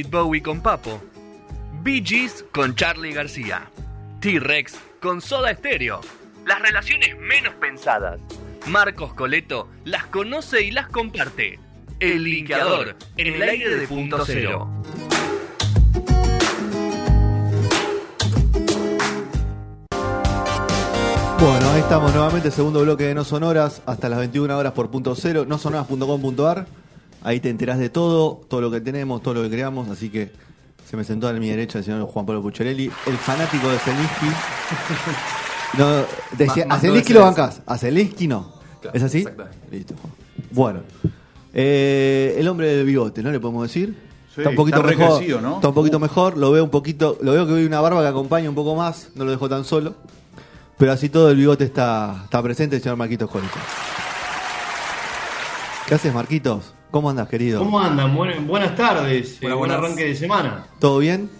David Bowie con Papo. Bee Gees con Charlie García. T-Rex con Soda Stereo. Las relaciones menos pensadas. Marcos Coleto las conoce y las comparte. El linkeador en el aire de punto cero. Bueno, ahí estamos nuevamente, segundo bloque de No Sonoras, hasta las 21 horas por punto cero, nosonoras.com.ar. Ahí te enterás de todo, todo lo que tenemos, todo lo que creamos, así que se me sentó a mi derecha el señor Juan Pablo Pucciarelli, el fanático de Zelinsky. No, decía, a Zelinsky no lo es bancás, a Zelinsky no. Claro, ¿Es así? exactamente. Listo. Bueno. Eh, el hombre del bigote, ¿no le podemos decir? Sí, está un poquito está mejor. Está un poquito mejor, lo veo un poquito, lo veo que hay una barba que acompaña un poco más, no lo dejo tan solo. Pero así todo el bigote está, está presente el señor Marquitos Colito. ¿Qué haces, Marquitos? ¿Cómo andas, querido? ¿Cómo andan? Buen- buenas tardes, eh, Buenas, buen buenas. arranque de semana. ¿Todo bien?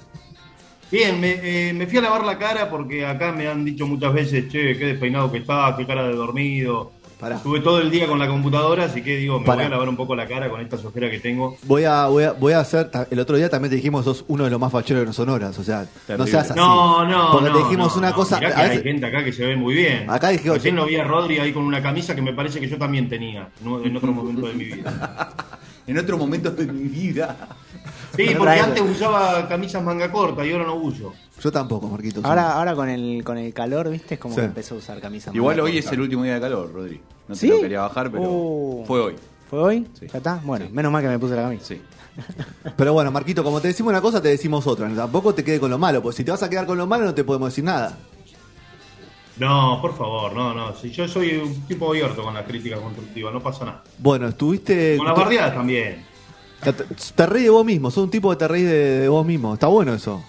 Bien, me, eh, me fui a lavar la cara porque acá me han dicho muchas veces, che, qué despeinado que está, qué cara de dormido. Pará. Estuve todo el día con la computadora, así que digo, me Pará. voy a lavar un poco la cara con esta ojeras que tengo. Voy a, voy a, voy a hacer. El otro día también te dijimos sos uno de los más facheros de los sonoras. O sea, no Terrible. seas así. No, no, Porque no, te dijimos no, una no. cosa. Mirá a que veces- hay gente acá que se ve muy bien. Acá dije- Recién lo vi a Rodri ahí con una camisa que me parece que yo también tenía en en otro momento de mi vida. En otro momento de mi vida. Sí, porque antes usaba camisas manga corta y ahora no uso. Yo tampoco, Marquitos. Ahora, ahora con el con el calor, viste, es como Sí. que empezó a usar camisa. Igual manga hoy es el último día de calor, Rodri. No te ¿Sí? lo quería bajar, pero Uh. fue hoy. ¿Fue hoy? Sí. ¿Ya está? Bueno, menos mal que me puse la camisa. Sí. Pero bueno, Marquito, como te decimos una cosa, te decimos otra. Tampoco te quede con lo malo, porque si te vas a quedar con lo malo, no te podemos decir nada. No, por favor, no, no. Si yo soy un tipo abierto con las críticas constructivas, no pasa nada. Bueno, estuviste. Con las bardeadas también. Te, te reís de vos mismo, sos un tipo que te reís de, de vos mismo. Está bueno eso.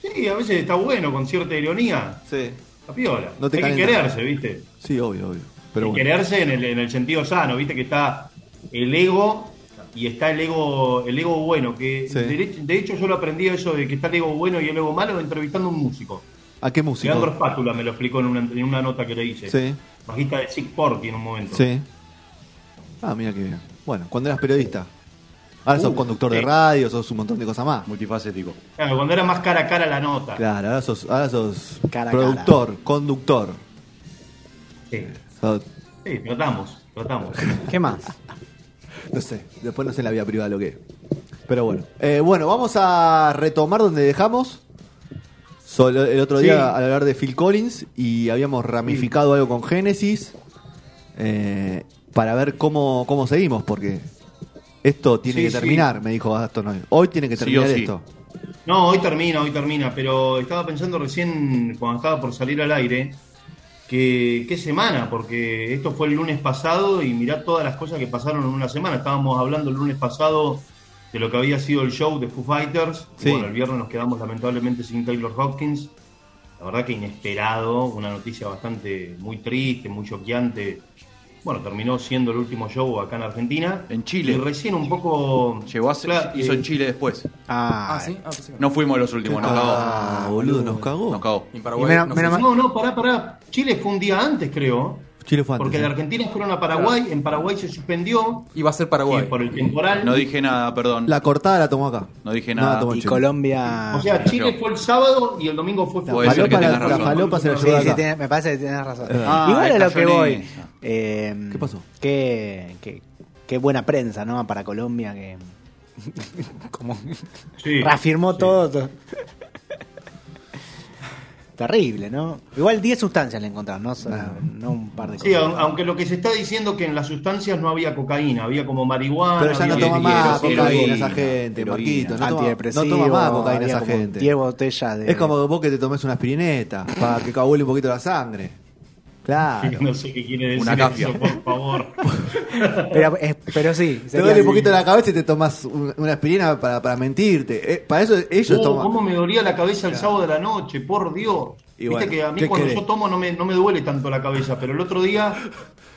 Sí, a veces está bueno con cierta ironía. Sí. La piola. No te Hay que quererse, ¿viste? Sí, obvio, obvio. Pero bueno. quererse en el, en el sentido sano, ¿viste? Que está el ego y está el ego el ego bueno. que Sí. de, de hecho yo lo aprendí eso de que está el ego bueno y el ego malo entrevistando a un músico. ¿A qué músico? Leandro Espátula me lo explicó en una, en una nota que le hice. Sí. Bajista de Sick Porky en un momento. Sí. Ah, mira qué bien. Bueno, cuando eras periodista. Ahora sos Uh, conductor de sí. radio, sos un montón de cosas más. Multifacético. Claro, cuando era más cara a cara la nota. Claro, ahora sos, ahora sos Cara a productor, conductor. Sí. Sos- Sí, tratamos, tratamos. ¿Qué más? no sé, después no sé en la vida privada lo que es. Pero bueno. Eh, bueno, vamos a retomar donde dejamos. Solo- el otro día Sí. al hablar de Phil Collins y habíamos ramificado algo con Genesis eh, para ver cómo, cómo seguimos, porque esto tiene Sí, que sí. terminar, me dijo Gastón hoy. Hoy tiene que terminar sí. esto. No, hoy termina, hoy termina, pero estaba pensando recién cuando estaba por salir al aire que qué semana, porque esto fue el lunes pasado y mirá todas las cosas que pasaron en una semana. Estábamos hablando el lunes pasado de lo que había sido el show de Foo Fighters. Sí. Bueno, el viernes nos quedamos lamentablemente sin Taylor Hopkins. La verdad que inesperado, una noticia bastante muy triste, muy choqueante. Bueno, terminó siendo el último show acá en Argentina. En Chile. Y recién un poco... Llegó a ser, Claro, hizo eh, en Chile después. Ah, Ah, sí. Ah, pensé que No fuimos los últimos, nos cagó. Ah, boludo, nos cagó. Nos cagó. En Paraguay. Y No, no, pará, pará. Chile fue un día antes, creo. Chile fue antes. Porque de ¿eh? Argentina fueron a Paraguay. En Paraguay se suspendió Iba a ser sí, Paraguay. por el temporal. No dije nada, perdón. La cortada la tomó acá. No dije la nada. tomó y Chile. Colombia. O sea, Chile fue el sábado y el domingo fue Puede ser falopa que la- tengas la razón. falopa se la Sí, llevó sí, acá. tiene- me parece que tienes razón. verdad. Ah, Igual a lo que en voy. esa. eh, ¿Qué pasó? Qué, qué, qué buena prensa, ¿no? Para Colombia que. como Sí, reafirmó todo. Terrible, ¿no? Igual 10 sustancias le encontraron, no, Solo- no un par de Sí, cosas. aunque lo que se está diciendo que en las sustancias no había cocaína, había como marihuana. Pero ya no toma heroína, más cocaína esa gente. Marquito. No toma, no toma más cocaína esa gente. 10 botellas de. Es como vos que te tomes una aspirineta para que coagule un poquito la sangre. Claro. No sé qué quiere decir Una cafia. eso, por favor. Pero, es- pero sí. Te duele un poquito la cabeza y te tomas un- una aspirina para, para mentirte. Eh, para eso ellos Oh, toman. ¿Cómo me dolía la cabeza el sábado de la noche? Por Dios. Y Viste bueno, que a mí ¿qué cuando querés? yo tomo no me, no me duele tanto la cabeza, pero el otro día.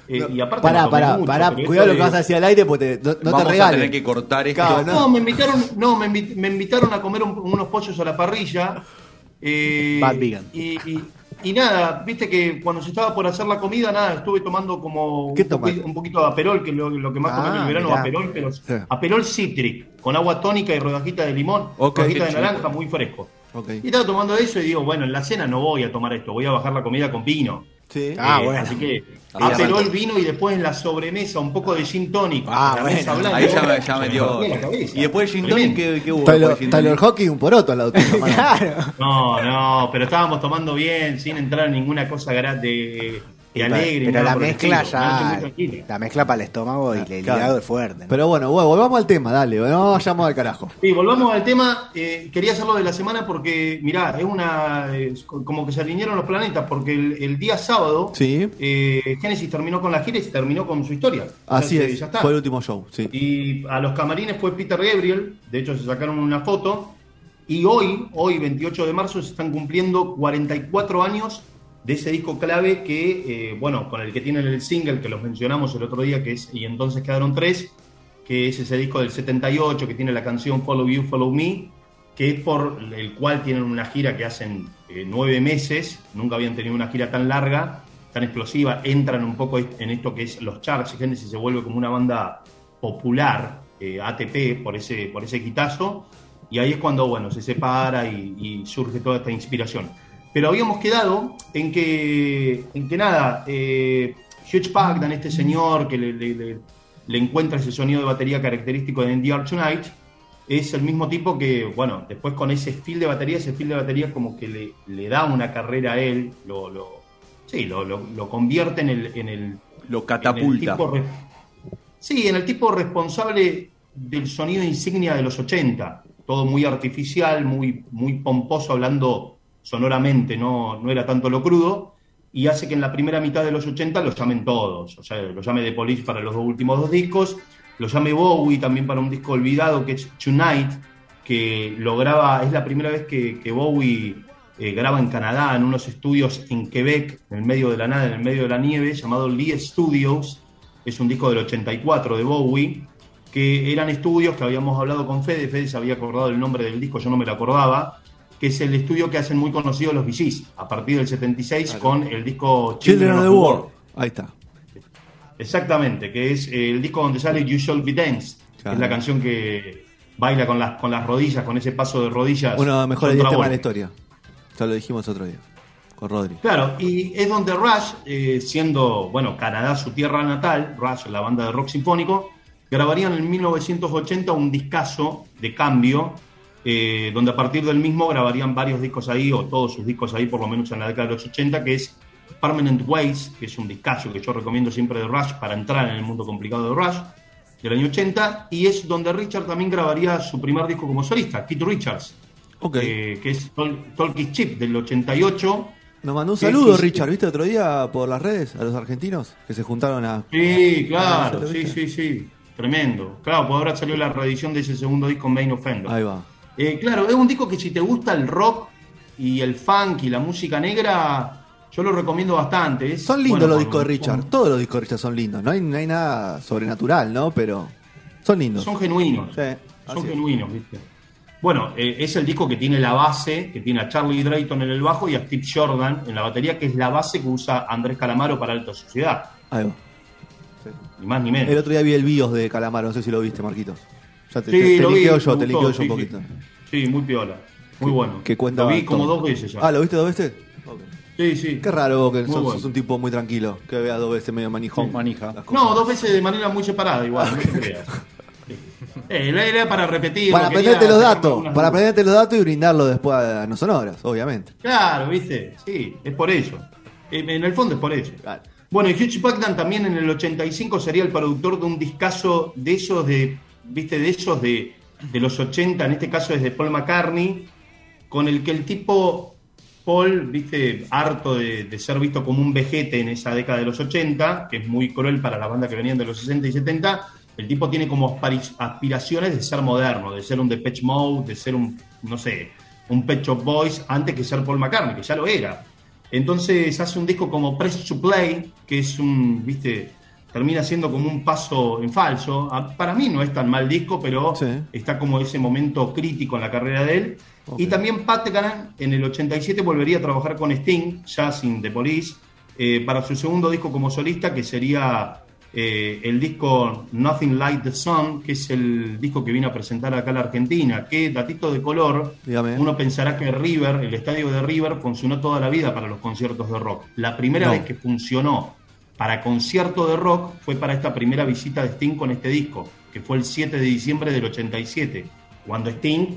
eh, y aparte Pará, pará, mucho, pará. Cuidado lo que vas a decir al aire porque te- no, no Vamos te a tener que cortar esto. Claro, No, me invitaron, no, me, invi- me invitaron a comer un- unos pollos a la parrilla. eh, Bad vegan. Y, y- y nada, viste que cuando se estaba por hacer la comida, nada, estuve tomando como ¿Qué un, poquito, un poquito de aperol, que es lo, lo que más Ah, tomé en el verano, mirá. aperol, pero Sí. aperol citric, con agua tónica y rodajita de limón, rodajita de naranja, chico. muy fresco. Y estaba tomando eso y digo, bueno, en la cena no voy a tomar esto, voy a bajar la comida con vino. Sí. Ah, Eh, bueno. Así que Ahí aperol, vino y después en la sobremesa un poco de gin tonic. Ah, la bueno. mesa blanca. Ahí ya me, ya me dio. Y después el gin tonic, ¿qué, qué hubo? Tonic? Hockey, un poroto al lado tuyo. Claro. No, no, pero estábamos tomando bien, sin entrar en ninguna cosa de, de alegre. Pero nada la mezcla ya. La mezcla para el estómago y el Claro. hígado es fuerte. Pero bueno, bueno, volvamos al tema, dale, no vayamos al carajo. Sí, volvamos al tema. eh, quería hacerlo de la semana porque, mirá, es una. es como que se alinearon los planetas, porque el, el día sábado. Sí, eh, Genesis terminó con la gira y terminó con su historia. así es, Ya está. fue el último show, sí. Y a los camarines fue Peter Gabriel, de hecho se sacaron una foto. Y hoy, hoy 28 de marzo, se están cumpliendo 44 años de ese disco clave que, eh, bueno, con el que tienen el single que los mencionamos el otro día, que es Y entonces quedaron tres, que es ese disco del 78 que tiene la canción Follow You, Follow Me, que es por el cual tienen una gira que hacen eh, nueve meses, nunca habían tenido una gira tan larga, tan explosiva, entran un poco en esto que es los charts, Genesis se vuelve como una banda popular, eh, ATP, por ese, por ese quitazo, y ahí es cuando, bueno, se separa y, y surge toda esta inspiración. Pero habíamos quedado en que, en que nada, eh, Hugh Pagdan, este señor que le, le- le- le encuentra ese sonido de batería característico de The Art Tonight, es el mismo tipo que, bueno, después con ese feel de batería, ese feel de batería como que le, le da una carrera a él, lo, lo- sí, lo, lo- lo convierte en el, en el Lo en el catapulta. tipo sí, en el tipo responsable del sonido insignia de los 80. Todo muy artificial, muy, muy pomposo, hablando sonoramente, no, no era tanto lo crudo. Y hace que en la primera mitad de los 80 lo llamen todos. O sea, lo llame The Police para los dos últimos dos discos. Lo llame Bowie también para un disco olvidado que es Tonight, que lo graba, es la primera vez que, que Bowie eh, graba en Canadá, en unos estudios en Quebec, en el medio de la nada, en el medio de la nieve, llamado Lee Studios. Es un disco del 84 de Bowie, que eran estudios que habíamos hablado con Fede, Fede se había acordado el nombre del disco, yo no me lo acordaba, que es el estudio que hacen muy conocidos los VGs, a partir del 76 con el disco Children of the World. Ahí está. Exactamente, que es el disco donde sale You Shall Be que Claro. es la canción que baila con las, con las rodillas, con ese paso de rodillas. Uno de los mejores John 10 temas de la historia. Ya lo dijimos otro día. Con Rodri. Claro, y es donde Rush, eh, siendo, bueno, Canadá su tierra natal, Rush, la banda de rock sinfónico, grabarían en 1980 un discazo de cambio, eh, donde a partir del mismo grabarían varios discos ahí, o todos sus discos ahí, por lo menos en la década de los 80, que es Permanent Ways, que es un discazo que yo recomiendo siempre de Rush para entrar en el mundo complicado de Rush, del año 80, y es donde Richard también grabaría su primer disco como solista, Keith Richards, Ok. eh, que es Talkie Chip del 88. Nos mandó un saludo. Richard, ¿viste otro día por las redes a los argentinos que se juntaron a. Sí, claro, sí, sí, sí. Tremendo. Claro, pues ahora salió la reedición de ese segundo disco, Main Offender. Ahí va. Eh, claro, es un disco que si te gusta el rock y el funk y la música negra, yo lo recomiendo bastante. Es, Son lindos bueno, los discos de Richard. Todos los discos de Richard son lindos. No hay, no hay nada sobrenatural, ¿no? Pero son lindos. Son genuinos. Sí, son genuinos, ¿viste? Bueno, eh, es el disco que tiene la base, que tiene a Charlie Drayton en el bajo y a Steve Jordan en la batería, que es la base que usa Andrés Calamaro para Alta Sociedad. Ahí va. Ni más ni menos. El otro día vi el BIOS de Calamaro, no sé si lo viste, Marquitos. Ya te, Sí, te, te lo vi, linkeo me yo, te linkeo yo un sí. poquito. Sí, muy piola. Muy bueno. Que cuenta Lo vi como todo. dos veces ya. Ah, ¿lo viste dos veces? Sí, sí. Qué raro vos que sos, bueno. sos un tipo muy tranquilo, que vea dos veces medio manijón. Sí, manija. No, dos veces de manera muy separada, igual, no creas. Sí. Eh, era para repetir. Para quería aprenderte los datos, para dudas. aprenderte los datos y brindarlo después a no sonoras, obviamente. Claro, viste, sí, es por eso. En el fondo es por eso. Claro. Bueno, y Hugh también en el 85 sería el productor de un discazo de esos de, viste, de esos de, de los 80, en este caso es de Paul McCartney, con el que el tipo Paul, viste, harto de, ser visto como un vejete en esa década de los 80, que es muy cruel para la banda que venían de los 60 y 70, el tipo tiene como aspiraciones de ser moderno, de ser un Depeche Mode, de ser un, no sé, un Pet Shop Boys, antes que ser Paul McCartney, que ya lo era. Entonces hace un disco como Press to Play, que es un, viste, termina siendo como un paso en falso. A- Para mí no es tan mal disco, pero Sí. está como ese momento crítico en la carrera de él. Y también Pat Buchanan en el 87 volvería a trabajar con Sting, ya sin The Police, eh, para su segundo disco como solista, que sería eh, el disco Nothing Like the Sun, que es el disco que vino a presentar acá a la Argentina. Que, datito de color, Dígame. uno pensará que River, el estadio de River, funcionó toda la vida para los conciertos de rock. La primera No. vez que funcionó para concierto de rock fue para esta primera visita de Sting con este disco, que fue el 7 de diciembre del 87, cuando Sting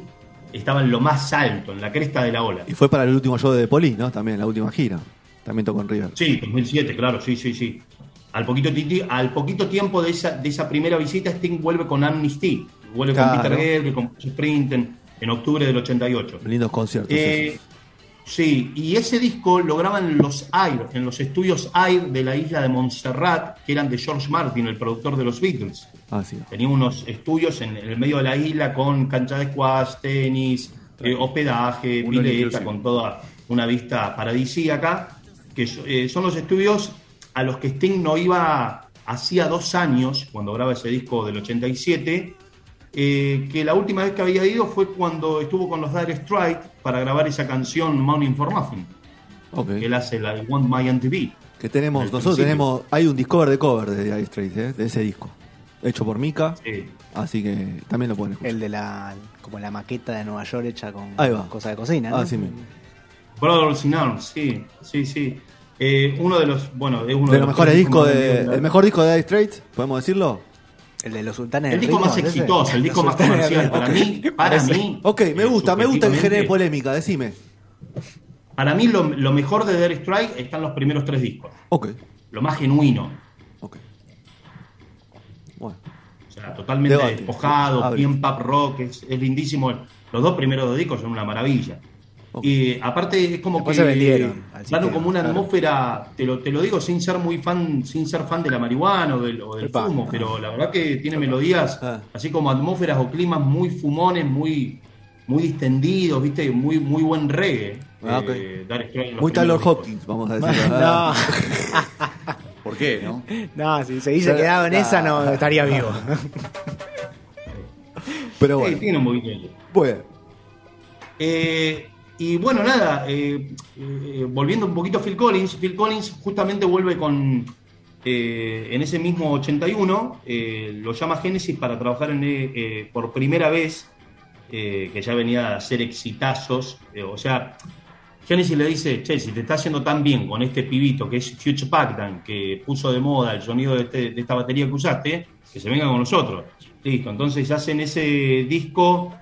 estaba en lo más alto, en la cresta de la ola. Y fue para el último show de The Police, ¿no? También, la última gira. También tocó en River. Sí, 2007, claro, sí, sí, sí. Al poquito, al poquito tiempo de esa, de esa primera visita, Sting vuelve con Amnesty, vuelve Claro. con Peter Gabriel, con Bruce Springsteen, en octubre del 88. Lindos conciertos. Eh. Sí, y ese disco lo graban en los Air, en los estudios Air de la isla de Montserrat, que eran de George Martin, el productor de los Beatles. Ah, sí. Tenía unos estudios en, el medio de la isla con cancha de squash, tenis, eh, hospedaje, Uno pileta, con toda una vista paradisíaca, que eh, son los estudios a los que Sting no iba hacía dos años, cuando graba ese disco del 87, eh, que la última vez que había ido fue cuando estuvo con los Dire Strike para grabar esa canción Morning for Muffin, que él hace la de Want My MTV. Que tenemos, nosotros principio. tenemos, hay un discover de cover de Dire Straits, ¿eh? de ese disco, hecho por Mika, Sí. así que también lo pueden escuchar. El de la. como la maqueta de Nueva York hecha con cosas de cocina, ¿no? Así mismo. Brothers in Arms, sí, sí, sí. Eh, uno de los, bueno, es uno De los mejores discos de, el mejor disco de Dire Straits, podemos decirlo. El de los sultanes El del disco ritmo, más exitoso, el disco Los más sultanes del comercial. ritmo. Para mí, para mí. Ok, me eh, gusta, me gusta que genere subjetivamente, polémica, decime. Para mí, lo, lo mejor de Dire Strike están los primeros tres discos. Ok, Lo más genuino. ok. Bueno, O sea, totalmente Debate. despojado, Abre. bien pop rock, es, es lindísimo. Los dos primeros discos son una maravilla. Ok. Y aparte es como Después que se vendieron al dan sistema, como una claro. atmósfera, te lo, te lo digo sin ser muy fan, sin ser fan de la marihuana o del, o del Epa. fumo, pero la verdad que tiene melodías, Ah. así como atmósferas o climas muy fumones, muy, muy distendidos, viste, muy, muy buen reggae. Ah, eh, muy Taylor. Hopkins, vamos a decir. No, ¿Por qué, no? no, si se hubiese quedado en esa no estaría vivo. Pero Sí, bueno, tiene un de- bueno. Eh, y bueno, nada, eh, eh, volviendo un poquito a Phil Collins, Phil Collins justamente vuelve con, eh, en ese mismo 81, eh, lo llama Genesis para trabajar en, por primera vez, que ya venía a hacer exitazos, o sea, Genesis le dice, che, si te está haciendo tan bien con este pibito que es Hugh Packdan, que puso de moda el sonido de, este- de esta batería que usaste, que se venga con nosotros. Listo, entonces hacen ese disco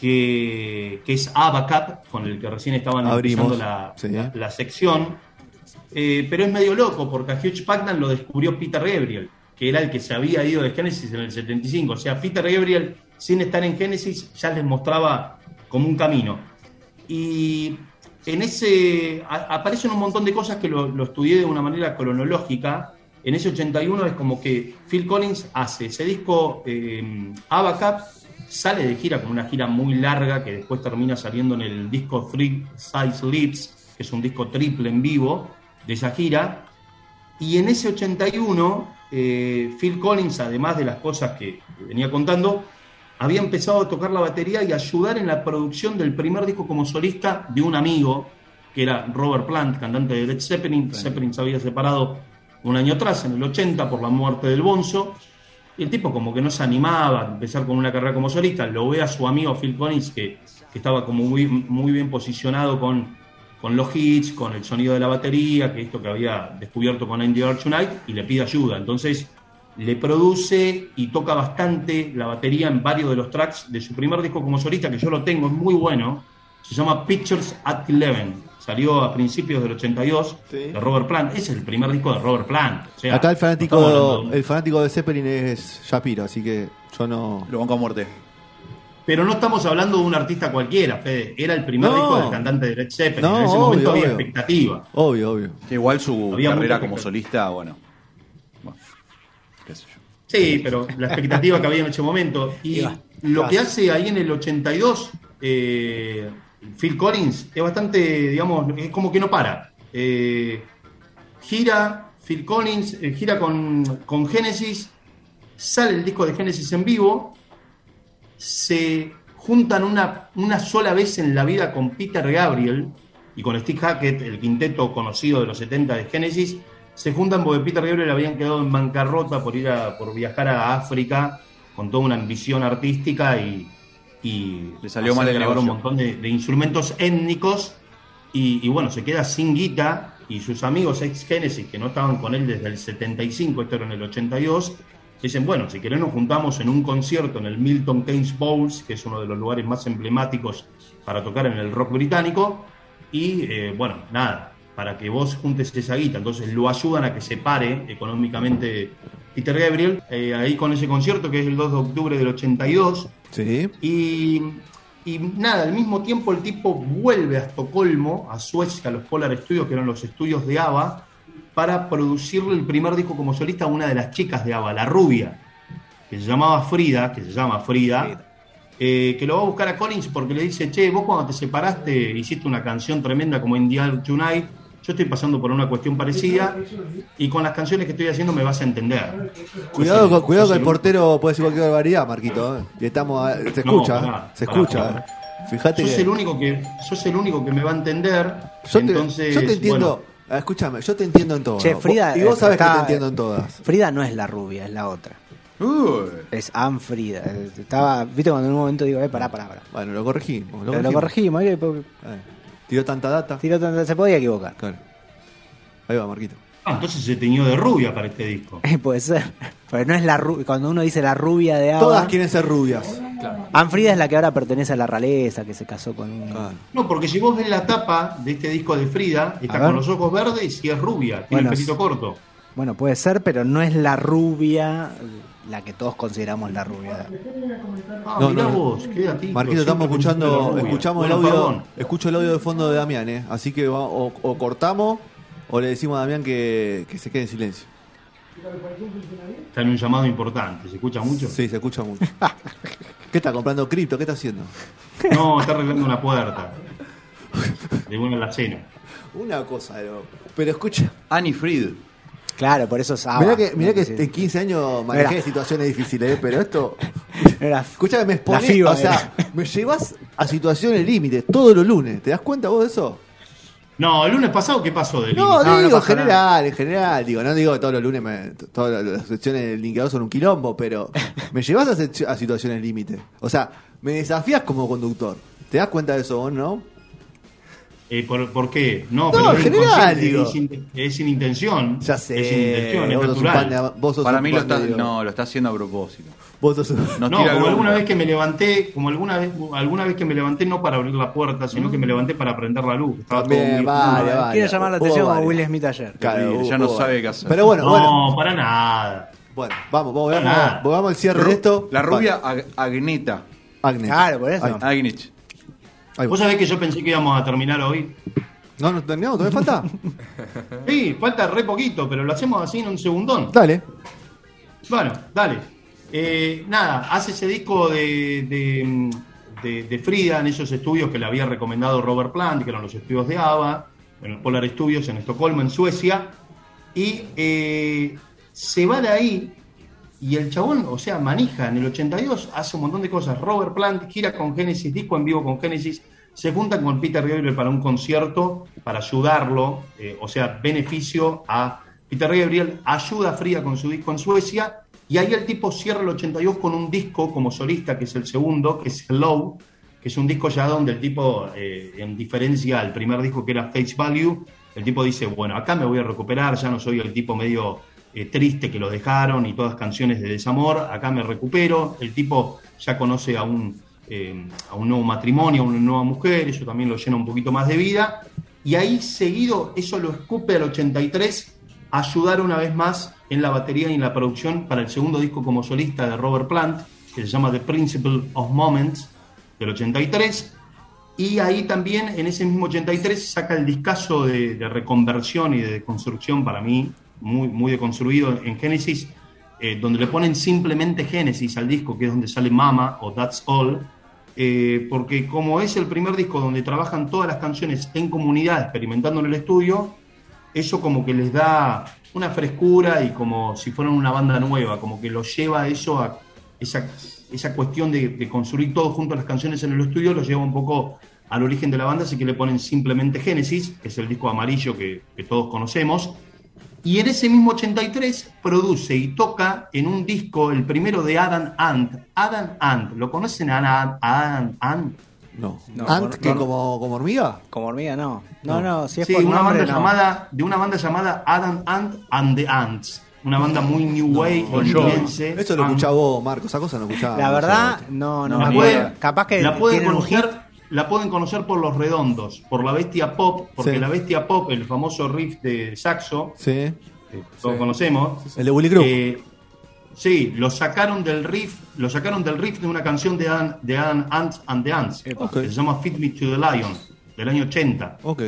que, que es Abacap, con el que recién estaban Abrimos, empezando la, sí. la- la sección. Eh, pero es medio loco, porque a Hugh Packman lo descubrió Peter Gabriel, que era el que se había ido de Genesis en el 75. O sea, Peter Gabriel, sin estar en Genesis, ya les mostraba como un camino. Y en ese a- aparecen un montón de cosas que lo, lo estudié de una manera cronológica. En ese 81 es como que Phil Collins hace ese disco eh, Abacap, sale de gira con una gira muy larga que después termina saliendo en el disco Three Size Lips, que es un disco triple en vivo de esa gira. Y en ese 81, eh, Phil Collins, además de las cosas que venía contando, había empezado a tocar la batería y ayudar en la producción del primer disco como solista de un amigo, que era Robert Plant, cantante de Led Zeppelin. Zeppelin se había separado un año atrás, en el 80, por la muerte del Bonzo. Y el tipo como que no se animaba a empezar con una carrera como solista. Lo ve a su amigo Phil Collins, que, estaba como muy, muy bien posicionado con, los hits, con el sonido de la batería, que esto que había descubierto con Andy Tonight, y le pide ayuda. Entonces le produce y toca bastante la batería en varios de los tracks de su primer disco como solista, que yo lo tengo, es muy bueno. Se llama Pictures at Eleven. Salió a principios del 82 Sí. de Robert Plant. Ese es el primer disco de Robert Plant. O sea, Acá el fanático, de el fanático de Zeppelin es Shapiro, así que yo no. Lo banco a muerte. Pero no estamos hablando de un artista cualquiera, Fede. Era el primer No. disco del cantante de Led Zeppelin. No, en ese obvio, momento había obvio. expectativa. Obvio, obvio. Que igual su Había carrera como solista, bueno. bueno, qué sé yo. Sí, pero la expectativa que había en ese momento. Y lo que hace ahí en el 82, eh, Phil Collins, es bastante, digamos, es como que no para. Eh, gira, Phil Collins eh, gira con, con Genesis, sale el disco de Genesis en vivo, se juntan una, una sola vez en la vida con Peter Gabriel y con Steve Hackett, el quinteto conocido de los 70 de Genesis, se juntan porque Peter Gabriel habían quedado en bancarrota por ir a, por viajar a África con toda una ambición artística y, y Le salió mal el grabar un montón de, de instrumentos étnicos y, y bueno, se queda sin guita y sus amigos ex Genesis que no estaban con él desde el 75, esto era en el 82, dicen, bueno, si querés nos juntamos en un concierto en el Milton Keynes Bowls, que es uno de los lugares más emblemáticos para tocar en el rock británico, y eh, bueno, nada, para que vos juntes esa guita, entonces lo ayudan a que se pare económicamente. Peter Gabriel, eh, ahí con ese concierto que es el 2 de octubre del 82, Sí. y, y nada, al mismo tiempo el tipo vuelve a Estocolmo, a Suecia, a los Polar Studios, que eran los estudios de ABBA, para producirle el primer disco como solista a una de las chicas de ABBA, la rubia, que se llamaba Frida, que se llama Frida, eh, que lo va a buscar a Collins porque le dice, che, vos cuando te separaste hiciste una canción tremenda como Indian Tonight, yo estoy pasando por una cuestión parecida y con las canciones que estoy haciendo me vas a entender. Cuidado, con, el- cuidado que el portero puede decir cualquier barbaridad, Marquito. ¿eh? Y estamos, a- se No, escucha, pará, se escucha. ¿eh? Fíjate sos que el único que sos el único que me va a entender yo te, entonces yo te entiendo. bueno, ah, Escúchame, yo te entiendo en todo. Che, Frida. y vos sabés que te entiendo en todas. Frida no es la rubia, es la otra. Uy. Es Anne Frida. Estaba, viste cuando en un momento digo, eh, pará, pará, pará. Bueno, lo corregimos. Lo Pero lo corregimos, eh, Eh, tiró tanta data. tiró tanto- se podía equivocar. Claro. Ahí va, Marquito. ah, entonces se teñió de rubia para este disco Eh, Puede ser. Pero no es la rubia. Cuando uno dice la rubia de ABBA. Todas quieren ser rubias. Anne Frida es la que ahora pertenece a la realeza, que se casó con un. Claro. no porque si vos ves la tapa de este disco de Frida está con los ojos verdes y es rubia tiene Bueno, el pelito corto Bueno, puede ser, pero no es la rubia la que todos consideramos la rubia. ah, No, mirá no. vos qué Marquito, estamos escuchando, escuchamos el audio, perdón. escucho el audio de fondo de Damián, ¿eh? así que va- o, o cortamos o le decimos a Damián que, que se quede en silencio. está en un llamado importante se escucha mucho Sí, se escucha mucho. ¿Qué está comprando cripto? ¿Qué está haciendo? no está arreglando una puerta de una la cena Una cosa, pero, pero escucha. Annie Fried. Claro, por eso es ABBA. Mirá que, mirá que en 15 años manejé situaciones difíciles, ¿eh? pero esto. Era- Escucha que me La exponés, FIBA o sea, me llevas a situaciones límites todos los lunes. ¿Te das cuenta vos de eso? no el lunes pasado qué pasó de No, No, no digo, en general, en general, digo, no digo que todos los lunes, me- todas las secciones del linkeador son un quilombo, pero me llevas a, situaciones límite. O sea, me desafías como conductor. ¿Te das cuenta de eso vos, no? Eh, ¿por, por qué? No, No, pero en es general, digo. Es, sin, es sin intención. Ya Es sin intención, sé, es natural. Para mí lo está, no, lo está haciendo a propósito. Vos sos No, como alguna vez que me levanté, como alguna vez, alguna vez que me levanté no para abrir la puerta, sino que me levanté para prender la luz. Estaba todo vale, vale. Quiere llamar la atención varias. Will Smith ayer. Claro, ya no sabe qué hacer. Pero bueno, No, bueno, para nada. bueno, vamos, vamos, vamos, vamos al cierre de esto. La rubia Ag- Agneta. Agnes. Claro, por eso. Agnich. Vos sabés que yo pensé que íbamos a terminar hoy. No, no terminamos, todavía falta. Sí, falta re poquito, pero lo hacemos así en un segundón. Dale. Bueno, dale. Eh, nada, hace ese disco de, de, de- de Frida en esos estudios que le había recomendado Robert Plant, que eran los estudios de ABBA, en los Polar Studios en Estocolmo, en Suecia. Y eh, se va de ahí y el chabón, o sea, manija en el 82, hace un montón de cosas. Robert Plant gira con Genesis, disco en vivo con Genesis, se juntan con Peter Gabriel para un concierto para ayudarlo, eh, o sea, beneficio a Peter Gabriel, ayuda a Frida con su disco en Suecia, y ahí el tipo cierra el 82 con un disco como solista, que es el segundo, que es Hello, que es un disco ya donde el tipo, eh, en diferencia al primer disco que era Face Value, el tipo dice, bueno, acá me voy a recuperar, ya no soy el tipo medio eh, triste que lo dejaron y todas canciones de desamor, acá me recupero, el tipo ya conoce a un, eh, a un nuevo matrimonio, a una nueva mujer, eso también lo llena un poquito más de vida, y ahí seguido eso lo escupe al 83, ayudar una vez más en la batería y en la producción para el segundo disco como solista de Robert Plant, que se llama The Principle of Moments, del 83, y ahí también, en ese mismo 83, saca el discazo de, de reconversión y de deconstrucción para mí, muy, muy deconstruido en Genesis, eh, donde le ponen simplemente Genesis al disco, que es donde sale Mama o That's All, eh, porque como es el primer disco donde trabajan todas las canciones en comunidad, experimentando en el estudio, eso como que les da una frescura y como si fueran una banda nueva, como que los lleva eso a esa, esa cuestión de, de construir todo junto a las canciones en el estudio, los lleva un poco al origen de la banda, así que le ponen simplemente Génesis, que es el disco amarillo que todos conocemos. Y en ese mismo 83 produce y toca en un disco el primero de Adam Ant. Adam Ant, ¿lo conocen a Adam, Adam Ant? No. No, ¿Ant no, que no. como, como hormiga? Como hormiga, no. No, no, si es Sí, por una nombre, banda no. llamada, de una banda llamada Adam Ant and the Ants. Una banda muy New Jovi. londinense. Eso lo escuchaba vos, Marco. Esa cosa no escuchaba. La verdad, no, no, La acuerdo. Capaz que la pueden tienen un hit. conocer, la pueden conocer por los redondos, por la bestia pop, porque Sí. la bestia pop, el famoso riff de saxo, Sí. que todos conocemos, El de Willy Crook. eh, sí, lo sacaron del riff, lo sacaron del riff de una canción de Adam, de Adam Ants and the Ants, que se llama Fit Me to the Lion, del año 80. Ok.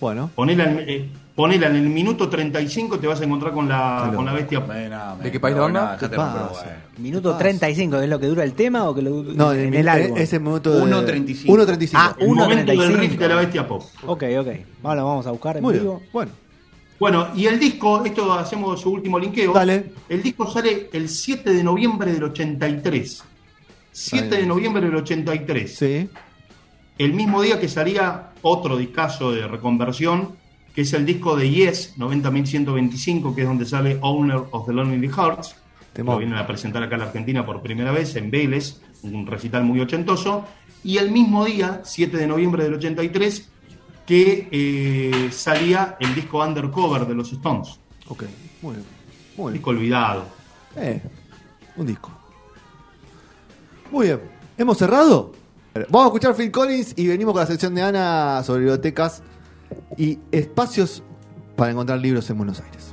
Bueno. Ponela en, eh, ponela en el minuto 35 te vas a encontrar con la, Claro. con la bestia pop. ¿De ¿De qué país la? ¿Qué pasa? Minuto 35, ¿es lo que dura el tema o que lo No, en, el álbum? Ese minuto. de- 1.35. 1.35. Ah, El momento del 1.35. riff de la bestia pop. Ok, ok. Vale, vamos a buscar en Muy vivo. bien. Bueno. Bueno, y el disco, esto hacemos su último linkeo. Dale. El disco sale el 7 de noviembre del 83. 7 de noviembre del 83. Sí. El mismo día que salía otro discazo de reconversión, que es el disco de Yes, 90125, que es donde sale Owner of the Lonely Hearts. Lo vienen a presentar acá en la Argentina por primera vez, en Vélez, un recital muy ochentoso. Y el mismo día, 7 de noviembre del 83, que eh, salía el disco Undercover de los Stones. Ok. Muy bien. Muy bien. disco olvidado. Eh, un disco. Muy bien. ¿Hemos cerrado? Vamos a escuchar Phil Collins y venimos con la sección de Ana sobre bibliotecas y espacios para encontrar libros en Buenos Aires.